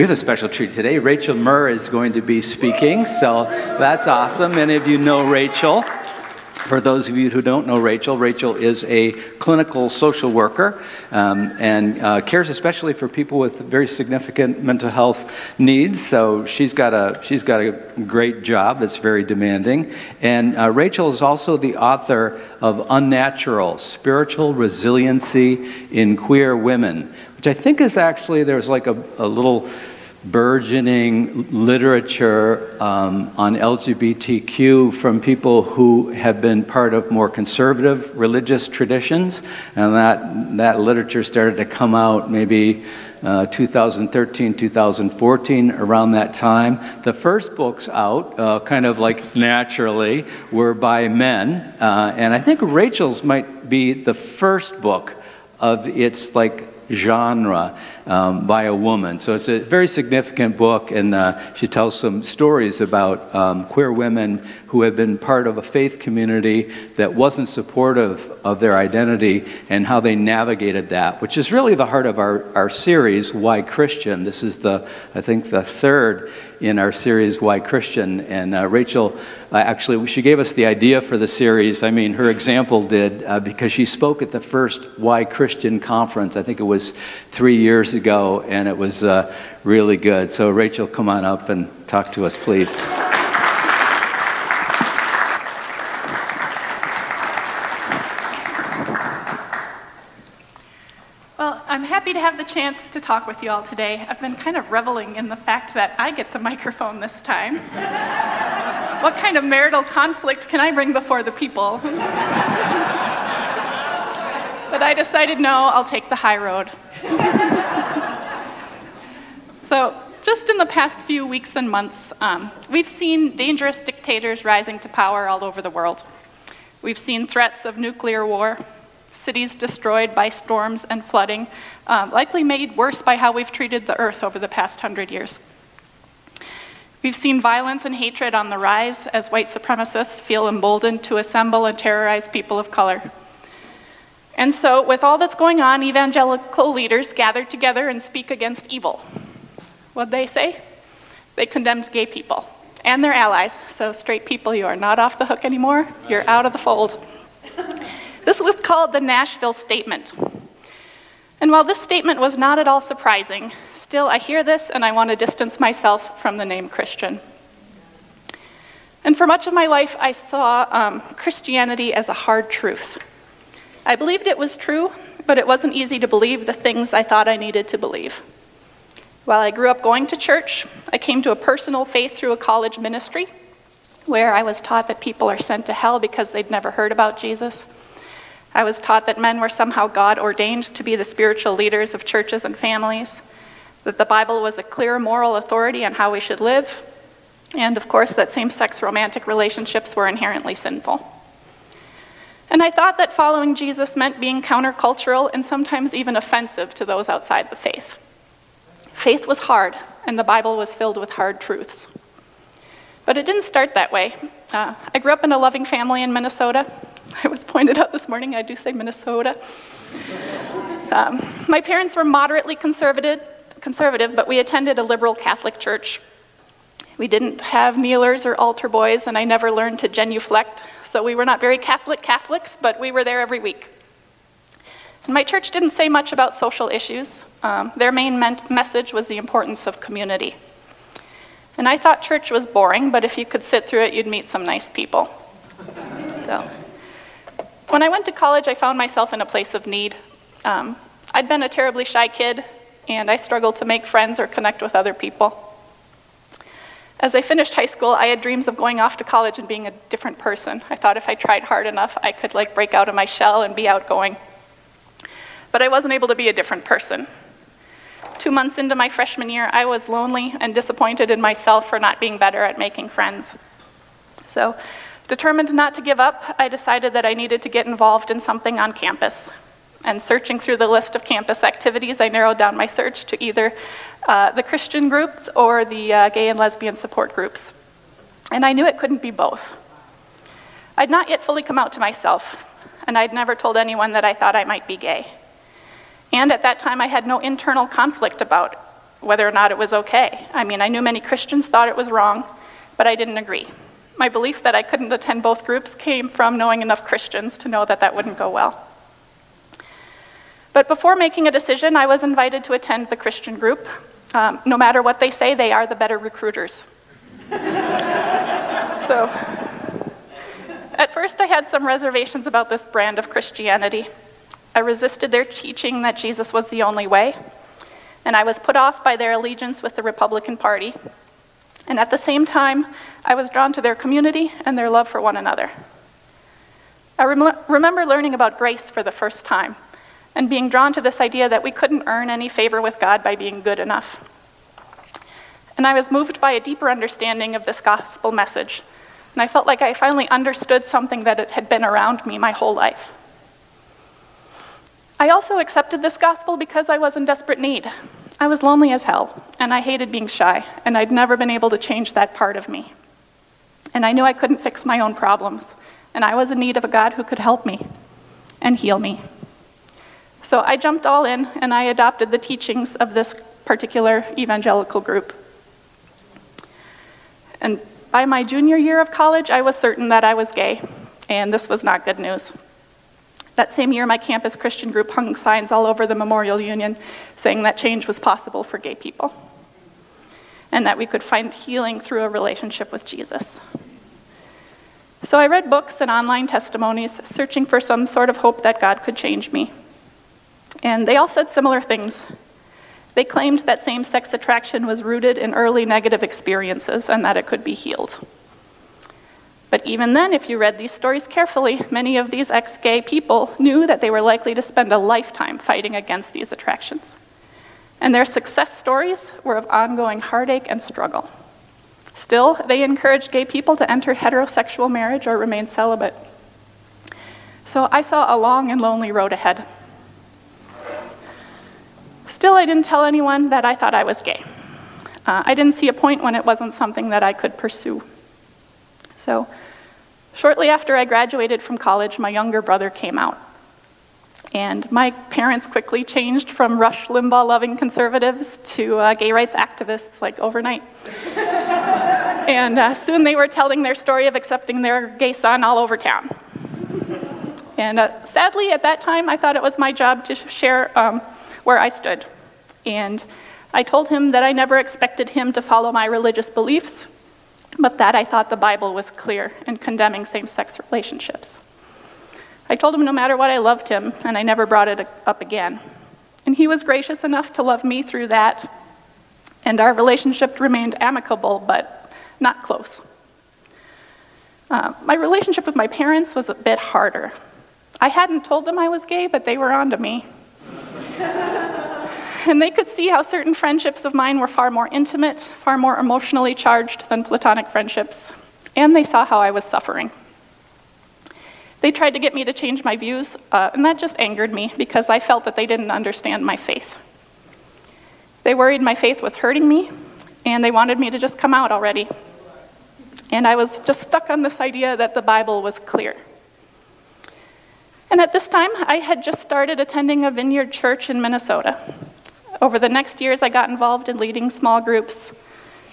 We have a special treat today. Rachel Murr is going to be speaking, so that's awesome. Many of you know Rachel. For those of you who don't know Rachel, Rachel is a clinical social worker um, and uh, cares especially for people with very significant mental health needs. So she's got a she's got a great job that's very demanding. And uh, Rachel is also the author of Unnatural: Spiritual Resiliency in Queer Women, which I think is actually there's like a, a little burgeoning literature um, on LGBTQ from people who have been part of more conservative religious traditions, and that, that literature started to come out maybe uh, 2013, 2014, around that time. The first books out, uh, kind of like naturally, were by men, uh, and I think Rachel's might be the first book of its like genre um, by a woman. So it's a very significant book, and uh, she tells some stories about um, queer women who have been part of a faith community that wasn't supportive of their identity and how they navigated that, which is really the heart of our, our series, Why Christian. This is the, I think, the third in our series, Why Christian. And uh, Rachel, uh, actually, she gave us the idea for the series. I mean, her example did, uh, because she spoke at the first Why Christian conference. I think it was three years ago, and it was uh, really good. So, Rachel, come on up and talk to us, please. happy to have the chance to talk with you all today. I've been kind of reveling in the fact that I get the microphone this time. what kind of marital conflict can I bring before the people? but I decided no, I'll take the high road. so, just in the past few weeks and months, um, we've seen dangerous dictators rising to power all over the world. We've seen threats of nuclear war, cities destroyed by storms and flooding, um, likely made worse by how we've treated the earth over the past hundred years. We've seen violence and hatred on the rise as white supremacists feel emboldened to assemble and terrorize people of color. And so, with all that's going on, evangelical leaders gather together and speak against evil. What'd they say? They condemned gay people and their allies. So, straight people, you are not off the hook anymore. You're out of the fold. This was called the Nashville Statement. And while this statement was not at all surprising, still I hear this and I want to distance myself from the name Christian. And for much of my life, I saw um, Christianity as a hard truth. I believed it was true, but it wasn't easy to believe the things I thought I needed to believe. While I grew up going to church, I came to a personal faith through a college ministry where I was taught that people are sent to hell because they'd never heard about Jesus. I was taught that men were somehow God ordained to be the spiritual leaders of churches and families, that the Bible was a clear moral authority on how we should live, and of course, that same sex romantic relationships were inherently sinful. And I thought that following Jesus meant being countercultural and sometimes even offensive to those outside the faith. Faith was hard, and the Bible was filled with hard truths. But it didn't start that way. Uh, I grew up in a loving family in Minnesota. I was pointed out this morning, I do say Minnesota. Um, my parents were moderately conservative, conservative, but we attended a liberal Catholic church. We didn't have kneelers or altar boys, and I never learned to genuflect, so we were not very Catholic Catholics, but we were there every week. And my church didn't say much about social issues. Um, their main message was the importance of community. And I thought church was boring, but if you could sit through it, you'd meet some nice people. So. When I went to college, I found myself in a place of need. Um, I'd been a terribly shy kid, and I struggled to make friends or connect with other people. As I finished high school, I had dreams of going off to college and being a different person. I thought if I tried hard enough, I could like break out of my shell and be outgoing. But I wasn't able to be a different person. Two months into my freshman year, I was lonely and disappointed in myself for not being better at making friends. So Determined not to give up, I decided that I needed to get involved in something on campus. And searching through the list of campus activities, I narrowed down my search to either uh, the Christian groups or the uh, gay and lesbian support groups. And I knew it couldn't be both. I'd not yet fully come out to myself, and I'd never told anyone that I thought I might be gay. And at that time, I had no internal conflict about whether or not it was okay. I mean, I knew many Christians thought it was wrong, but I didn't agree. My belief that I couldn't attend both groups came from knowing enough Christians to know that that wouldn't go well. But before making a decision, I was invited to attend the Christian group. Um, no matter what they say, they are the better recruiters. so, at first, I had some reservations about this brand of Christianity. I resisted their teaching that Jesus was the only way, and I was put off by their allegiance with the Republican Party. And at the same time, I was drawn to their community and their love for one another. I rem- remember learning about grace for the first time and being drawn to this idea that we couldn't earn any favor with God by being good enough. And I was moved by a deeper understanding of this gospel message, and I felt like I finally understood something that had been around me my whole life. I also accepted this gospel because I was in desperate need. I was lonely as hell, and I hated being shy, and I'd never been able to change that part of me. And I knew I couldn't fix my own problems, and I was in need of a God who could help me and heal me. So I jumped all in, and I adopted the teachings of this particular evangelical group. And by my junior year of college, I was certain that I was gay, and this was not good news. That same year, my campus Christian group hung signs all over the Memorial Union saying that change was possible for gay people and that we could find healing through a relationship with Jesus. So I read books and online testimonies, searching for some sort of hope that God could change me. And they all said similar things. They claimed that same sex attraction was rooted in early negative experiences and that it could be healed. But even then, if you read these stories carefully, many of these ex gay people knew that they were likely to spend a lifetime fighting against these attractions. And their success stories were of ongoing heartache and struggle. Still, they encouraged gay people to enter heterosexual marriage or remain celibate. So I saw a long and lonely road ahead. Still, I didn't tell anyone that I thought I was gay. Uh, I didn't see a point when it wasn't something that I could pursue. So, shortly after I graduated from college, my younger brother came out. And my parents quickly changed from Rush Limbaugh loving conservatives to uh, gay rights activists like overnight. and uh, soon they were telling their story of accepting their gay son all over town. And uh, sadly, at that time, I thought it was my job to share um, where I stood. And I told him that I never expected him to follow my religious beliefs, but that I thought the Bible was clear in condemning same sex relationships. I told him no matter what, I loved him, and I never brought it up again. And he was gracious enough to love me through that, and our relationship remained amicable, but not close. Uh, my relationship with my parents was a bit harder. I hadn't told them I was gay, but they were onto me. And they could see how certain friendships of mine were far more intimate, far more emotionally charged than platonic friendships. And they saw how I was suffering. They tried to get me to change my views, uh, and that just angered me because I felt that they didn't understand my faith. They worried my faith was hurting me, and they wanted me to just come out already. And I was just stuck on this idea that the Bible was clear. And at this time, I had just started attending a vineyard church in Minnesota. Over the next years, I got involved in leading small groups,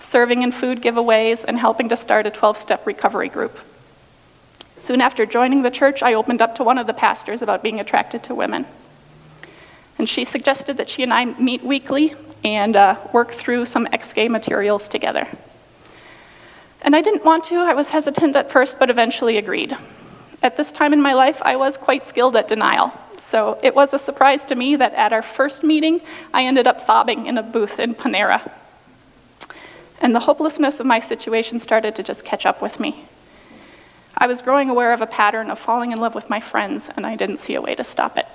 serving in food giveaways, and helping to start a 12 step recovery group. Soon after joining the church, I opened up to one of the pastors about being attracted to women. And she suggested that she and I meet weekly and uh, work through some ex gay materials together. And I didn't want to, I was hesitant at first, but eventually agreed. At this time in my life, I was quite skilled at denial. So it was a surprise to me that at our first meeting, I ended up sobbing in a booth in Panera. And the hopelessness of my situation started to just catch up with me. I was growing aware of a pattern of falling in love with my friends, and I didn't see a way to stop it.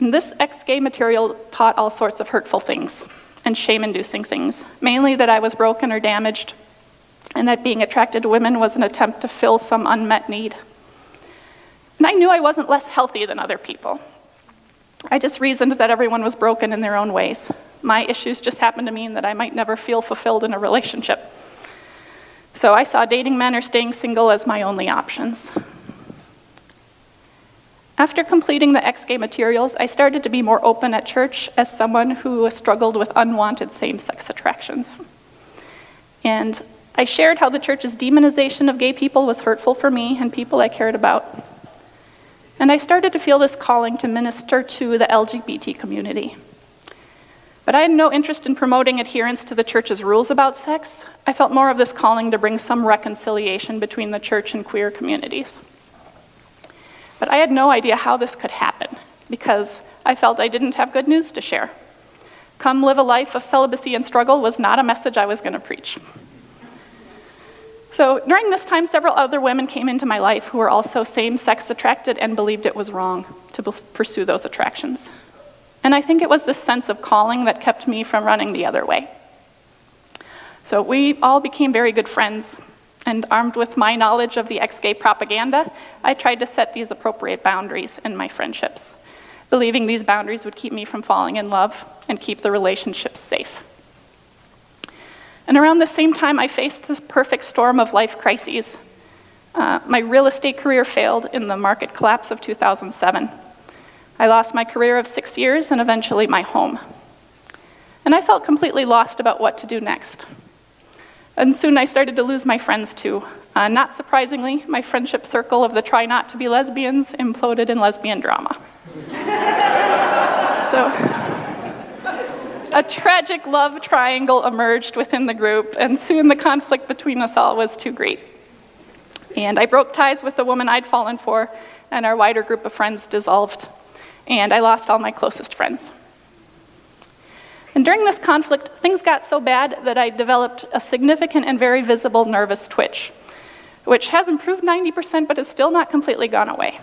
And this ex gay material taught all sorts of hurtful things and shame inducing things, mainly that I was broken or damaged, and that being attracted to women was an attempt to fill some unmet need. And I knew I wasn't less healthy than other people. I just reasoned that everyone was broken in their own ways. My issues just happened to mean that I might never feel fulfilled in a relationship. So I saw dating men or staying single as my only options. After completing the ex gay materials, I started to be more open at church as someone who struggled with unwanted same sex attractions. And I shared how the church's demonization of gay people was hurtful for me and people I cared about. And I started to feel this calling to minister to the LGBT community. But I had no interest in promoting adherence to the church's rules about sex. I felt more of this calling to bring some reconciliation between the church and queer communities. But I had no idea how this could happen because I felt I didn't have good news to share. Come live a life of celibacy and struggle was not a message I was going to preach. So during this time, several other women came into my life who were also same sex attracted and believed it was wrong to pursue those attractions. And I think it was this sense of calling that kept me from running the other way. So we all became very good friends, and armed with my knowledge of the ex gay propaganda, I tried to set these appropriate boundaries in my friendships, believing these boundaries would keep me from falling in love and keep the relationships safe. And around the same time, I faced this perfect storm of life crises. Uh, my real estate career failed in the market collapse of 2007. I lost my career of six years and eventually my home. And I felt completely lost about what to do next. And soon I started to lose my friends too. Uh, not surprisingly, my friendship circle of the try not to be lesbians imploded in lesbian drama. so, a tragic love triangle emerged within the group, and soon the conflict between us all was too great. And I broke ties with the woman I'd fallen for, and our wider group of friends dissolved, and I lost all my closest friends. And during this conflict, things got so bad that I developed a significant and very visible nervous twitch, which has improved 90%, but is still not completely gone away.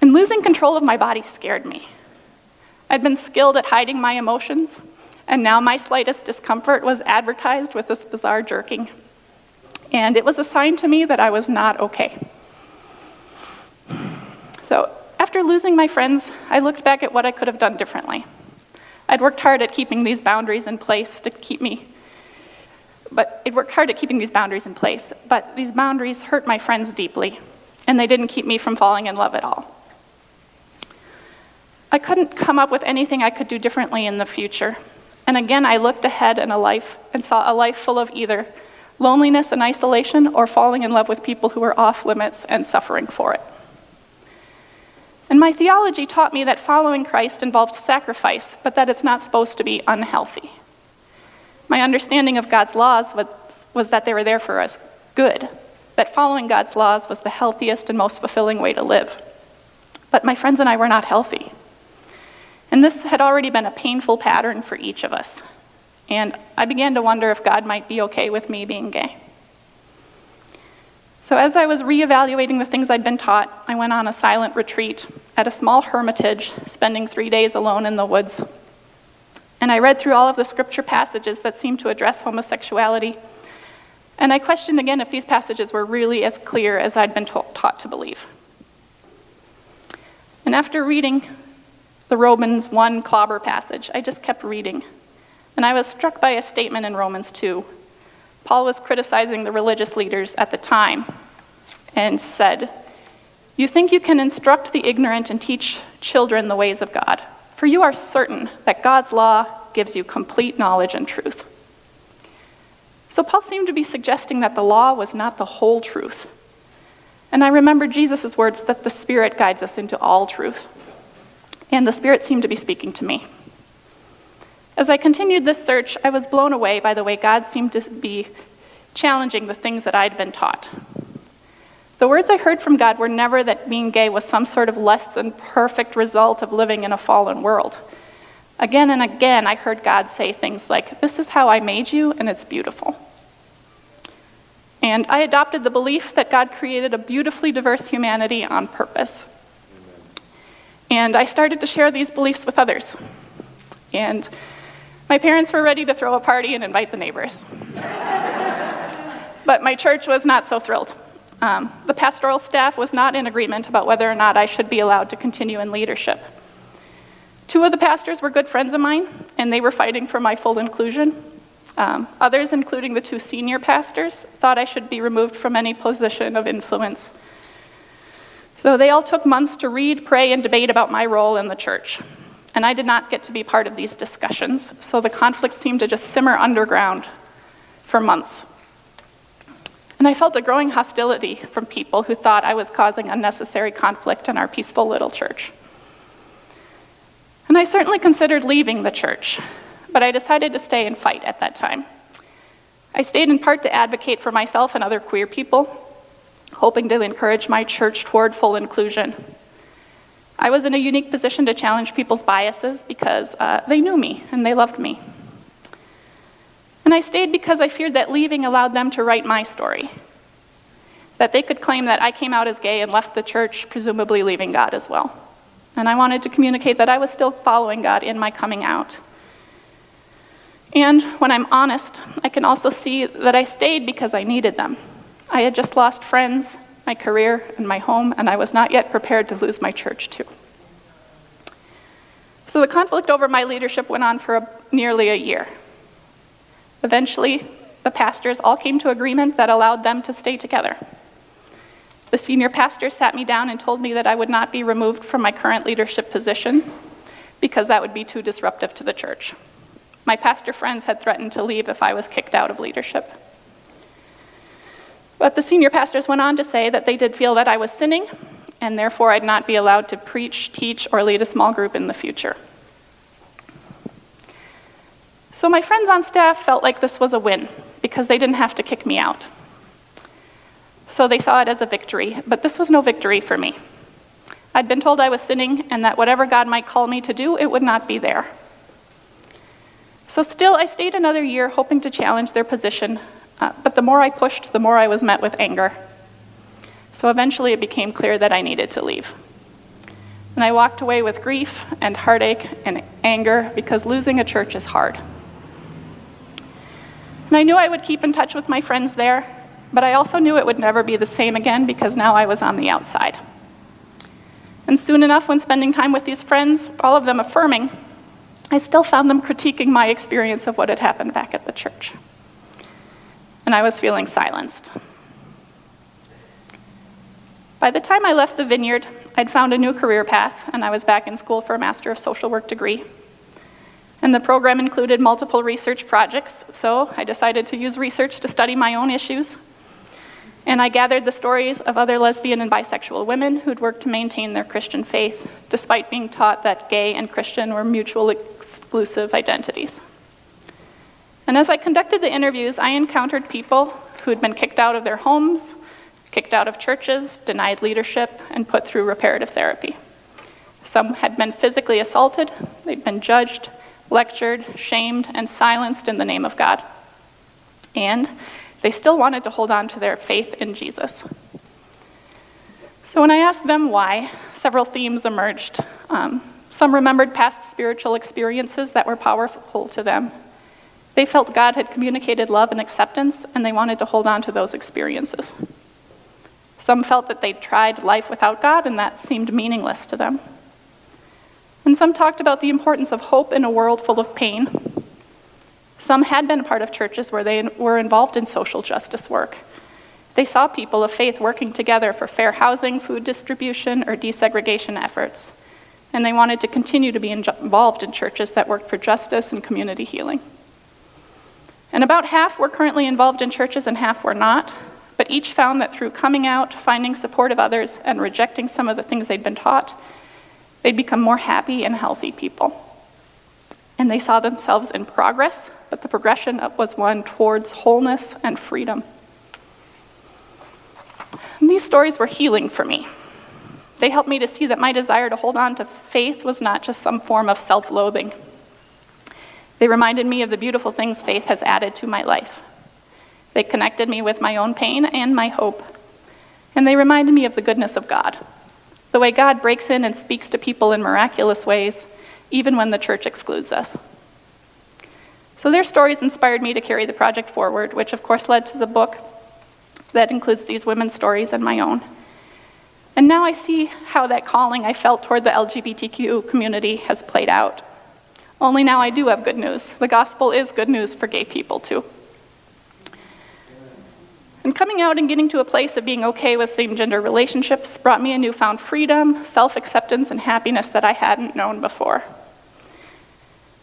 And losing control of my body scared me. I'd been skilled at hiding my emotions, and now my slightest discomfort was advertised with this bizarre jerking. And it was a sign to me that I was not okay. So, after losing my friends, I looked back at what I could have done differently. I'd worked hard at keeping these boundaries in place to keep me, but I'd worked hard at keeping these boundaries in place, but these boundaries hurt my friends deeply, and they didn't keep me from falling in love at all. I couldn't come up with anything I could do differently in the future. And again, I looked ahead in a life and saw a life full of either loneliness and isolation or falling in love with people who were off limits and suffering for it. And my theology taught me that following Christ involved sacrifice, but that it's not supposed to be unhealthy. My understanding of God's laws was, was that they were there for us good, that following God's laws was the healthiest and most fulfilling way to live. But my friends and I were not healthy. And this had already been a painful pattern for each of us. And I began to wonder if God might be okay with me being gay. So, as I was reevaluating the things I'd been taught, I went on a silent retreat at a small hermitage, spending three days alone in the woods. And I read through all of the scripture passages that seemed to address homosexuality. And I questioned again if these passages were really as clear as I'd been taught to believe. And after reading the Romans 1 clobber passage. I just kept reading. And I was struck by a statement in Romans 2. Paul was criticizing the religious leaders at the time and said, You think you can instruct the ignorant and teach children the ways of God, for you are certain that God's law gives you complete knowledge and truth. So Paul seemed to be suggesting that the law was not the whole truth. And I remember Jesus' words that the Spirit guides us into all truth and the Spirit seemed to be speaking to me. As I continued this search, I was blown away by the way God seemed to be challenging the things that I'd been taught. The words I heard from God were never that being gay was some sort of less than perfect result of living in a fallen world. Again and again, I heard God say things like, This is how I made you, and it's beautiful. And I adopted the belief that God created a beautifully diverse humanity on purpose. And I started to share these beliefs with others. And my parents were ready to throw a party and invite the neighbors. but my church was not so thrilled. Um, the pastoral staff was not in agreement about whether or not I should be allowed to continue in leadership. Two of the pastors were good friends of mine, and they were fighting for my full inclusion. Um, others, including the two senior pastors, thought I should be removed from any position of influence So they all took months to read, pray, and debate about my role in the church. And I did not get to be part of these discussions, so the conflict seemed to just simmer underground for months. And I felt a growing hostility from people who thought I was causing unnecessary conflict in our peaceful little church. And I certainly considered leaving the church, but I decided to stay and fight at that time. I stayed in part to advocate for myself and other queer people, hoping to encourage my church toward full inclusion. I was in a unique position to challenge people's biases because uh, they knew me and they loved me. And I stayed because I feared that leaving allowed them to write my story. That they could claim that I came out as gay and left the church, presumably leaving God as well. And I wanted to communicate that I was still following God in my coming out. And when I'm honest, I can also see that I stayed because I needed them. I had just lost friends, my career, and my home, and I was not yet prepared to lose my church too. So the conflict over my leadership went on for a, nearly a year. Eventually, the pastors all came to agreement that allowed them to stay together. The senior pastor sat me down and told me that I would not be removed from my current leadership position because that would be too disruptive to the church. My pastor friends had threatened to leave if I was kicked out of leadership. But the senior pastors went on to say that they did feel that I was sinning, and therefore I'd not be allowed to preach, teach, or lead a small group in the future. So my friends on staff felt like this was a win because they didn't have to kick me out. So they saw it as a victory, but this was no victory for me. I'd been told I was sinning and that whatever God might call me to do, it would not be there. So still, I stayed another year hoping to challenge their position, uh, but the more I pushed, the more I was met with anger. So eventually, it became clear that I needed to leave. And I walked away with grief and heartache and anger because losing a church is hard. And I knew I would keep in touch with my friends there, but I also knew it would never be the same again because now I was on the outside. And soon enough, when spending time with these friends, all of them affirming, I still found them critiquing my experience of what had happened back at the church. And I was feeling silenced. By the time I left the vineyard, I'd found a new career path, and I was back in school for a Master of Social Work degree. And the program included multiple research projects, so I decided to use research to study my own issues. And I gathered the stories of other lesbian and bisexual women who'd worked to maintain their Christian faith, despite being taught that gay and Christian were mutually exclusive identities. And as I conducted the interviews, I encountered people who had been kicked out of their homes, kicked out of churches, denied leadership, and put through reparative therapy. Some had been physically assaulted, they'd been judged, lectured, shamed, and silenced in the name of God. And they still wanted to hold on to their faith in Jesus. So when I asked them why, several themes emerged. Um, some remembered past spiritual experiences that were powerful to them. They felt God had communicated love and acceptance, and they wanted to hold on to those experiences. Some felt that they'd tried life without God, and that seemed meaningless to them. And some talked about the importance of hope in a world full of pain. Some had been a part of churches where they were involved in social justice work. They saw people of faith working together for fair housing, food distribution, or desegregation efforts and they wanted to continue to be involved in churches that worked for justice and community healing. And about half were currently involved in churches and half were not, but each found that through coming out, finding support of others, and rejecting some of the things they'd been taught, they'd become more happy and healthy people. And they saw themselves in progress, but the progression was one towards wholeness and freedom. And these stories were healing for me. They helped me to see that my desire to hold on to faith was not just some form of self loathing. They reminded me of the beautiful things faith has added to my life. They connected me with my own pain and my hope. And they reminded me of the goodness of God, the way God breaks in and speaks to people in miraculous ways, even when the church excludes us. So their stories inspired me to carry the project forward, which of course led to the book that includes these women's stories and my own. And now I see how that calling I felt toward the LGBTQ community has played out. Only now I do have good news. The gospel is good news for gay people, too. And coming out and getting to a place of being okay with same gender relationships brought me a newfound freedom, self acceptance, and happiness that I hadn't known before.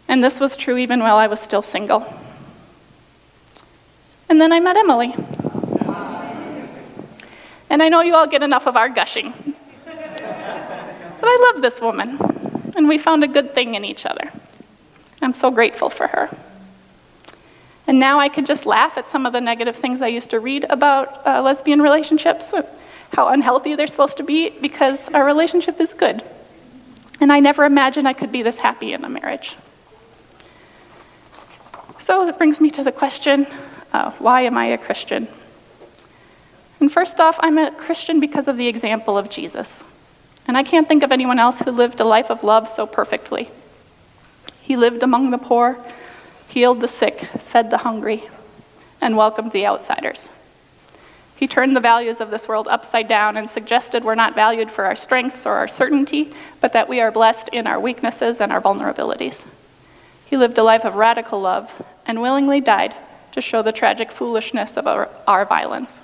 And this was true even while I was still single. And then I met Emily. And I know you all get enough of our gushing. But I love this woman, and we found a good thing in each other. I'm so grateful for her. And now I can just laugh at some of the negative things I used to read about uh, lesbian relationships, how unhealthy they're supposed to be, because our relationship is good. And I never imagined I could be this happy in a marriage. So it brings me to the question uh, why am I a Christian? And first off, I'm a Christian because of the example of Jesus. And I can't think of anyone else who lived a life of love so perfectly. He lived among the poor, healed the sick, fed the hungry, and welcomed the outsiders. He turned the values of this world upside down and suggested we're not valued for our strengths or our certainty, but that we are blessed in our weaknesses and our vulnerabilities. He lived a life of radical love and willingly died to show the tragic foolishness of our, our violence.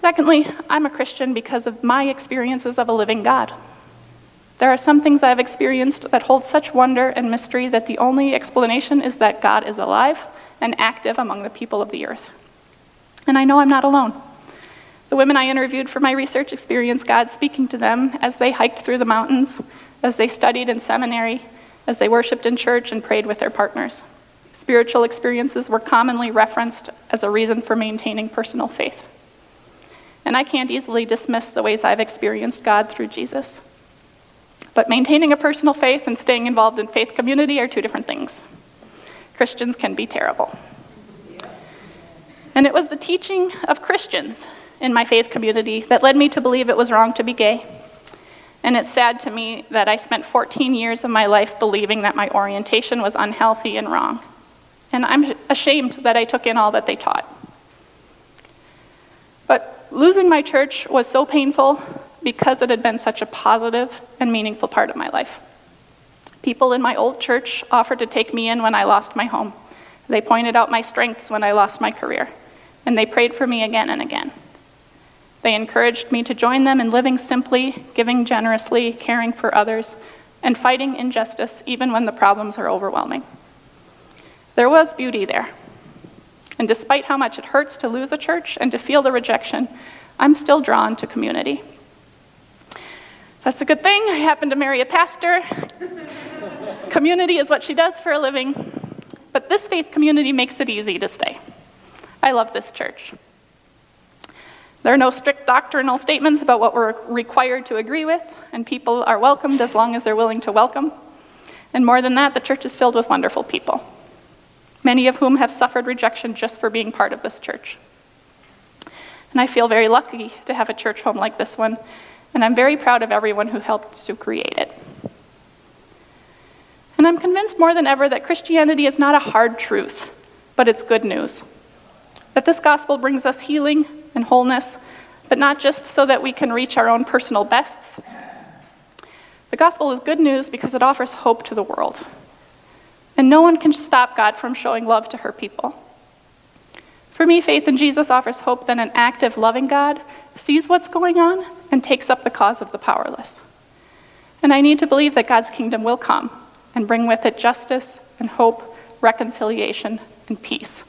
Secondly, I'm a Christian because of my experiences of a living God. There are some things I've experienced that hold such wonder and mystery that the only explanation is that God is alive and active among the people of the earth. And I know I'm not alone. The women I interviewed for my research experienced God speaking to them as they hiked through the mountains, as they studied in seminary, as they worshiped in church and prayed with their partners. Spiritual experiences were commonly referenced as a reason for maintaining personal faith. And I can't easily dismiss the ways I've experienced God through Jesus. But maintaining a personal faith and staying involved in faith community are two different things. Christians can be terrible. And it was the teaching of Christians in my faith community that led me to believe it was wrong to be gay. And it's sad to me that I spent 14 years of my life believing that my orientation was unhealthy and wrong. And I'm ashamed that I took in all that they taught. But losing my church was so painful because it had been such a positive and meaningful part of my life. People in my old church offered to take me in when I lost my home. They pointed out my strengths when I lost my career, and they prayed for me again and again. They encouraged me to join them in living simply, giving generously, caring for others, and fighting injustice even when the problems are overwhelming. There was beauty there. And despite how much it hurts to lose a church and to feel the rejection, I'm still drawn to community. That's a good thing. I happen to marry a pastor. community is what she does for a living. But this faith community makes it easy to stay. I love this church. There are no strict doctrinal statements about what we're required to agree with, and people are welcomed as long as they're willing to welcome. And more than that, the church is filled with wonderful people, many of whom have suffered rejection just for being part of this church. And I feel very lucky to have a church home like this one and I'm very proud of everyone who helped to create it. And I'm convinced more than ever that Christianity is not a hard truth, but it's good news. That this gospel brings us healing and wholeness, but not just so that we can reach our own personal bests. The gospel is good news because it offers hope to the world. And no one can stop God from showing love to her people. For me, faith in Jesus offers hope that an active, loving God sees what's going on and takes up the cause of the powerless. And I need to believe that God's kingdom will come and bring with it justice and hope, reconciliation, and peace.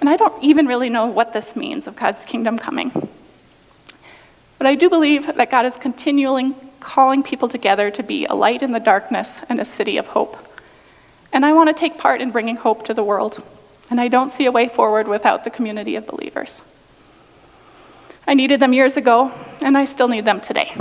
And I don't even really know what this means of God's kingdom coming. But I do believe that God is continually calling people together to be a light in the darkness and a city of hope. And I want to take part in bringing hope to the world. And I don't see a way forward without the community of believers. I needed them years ago, and I still need them today.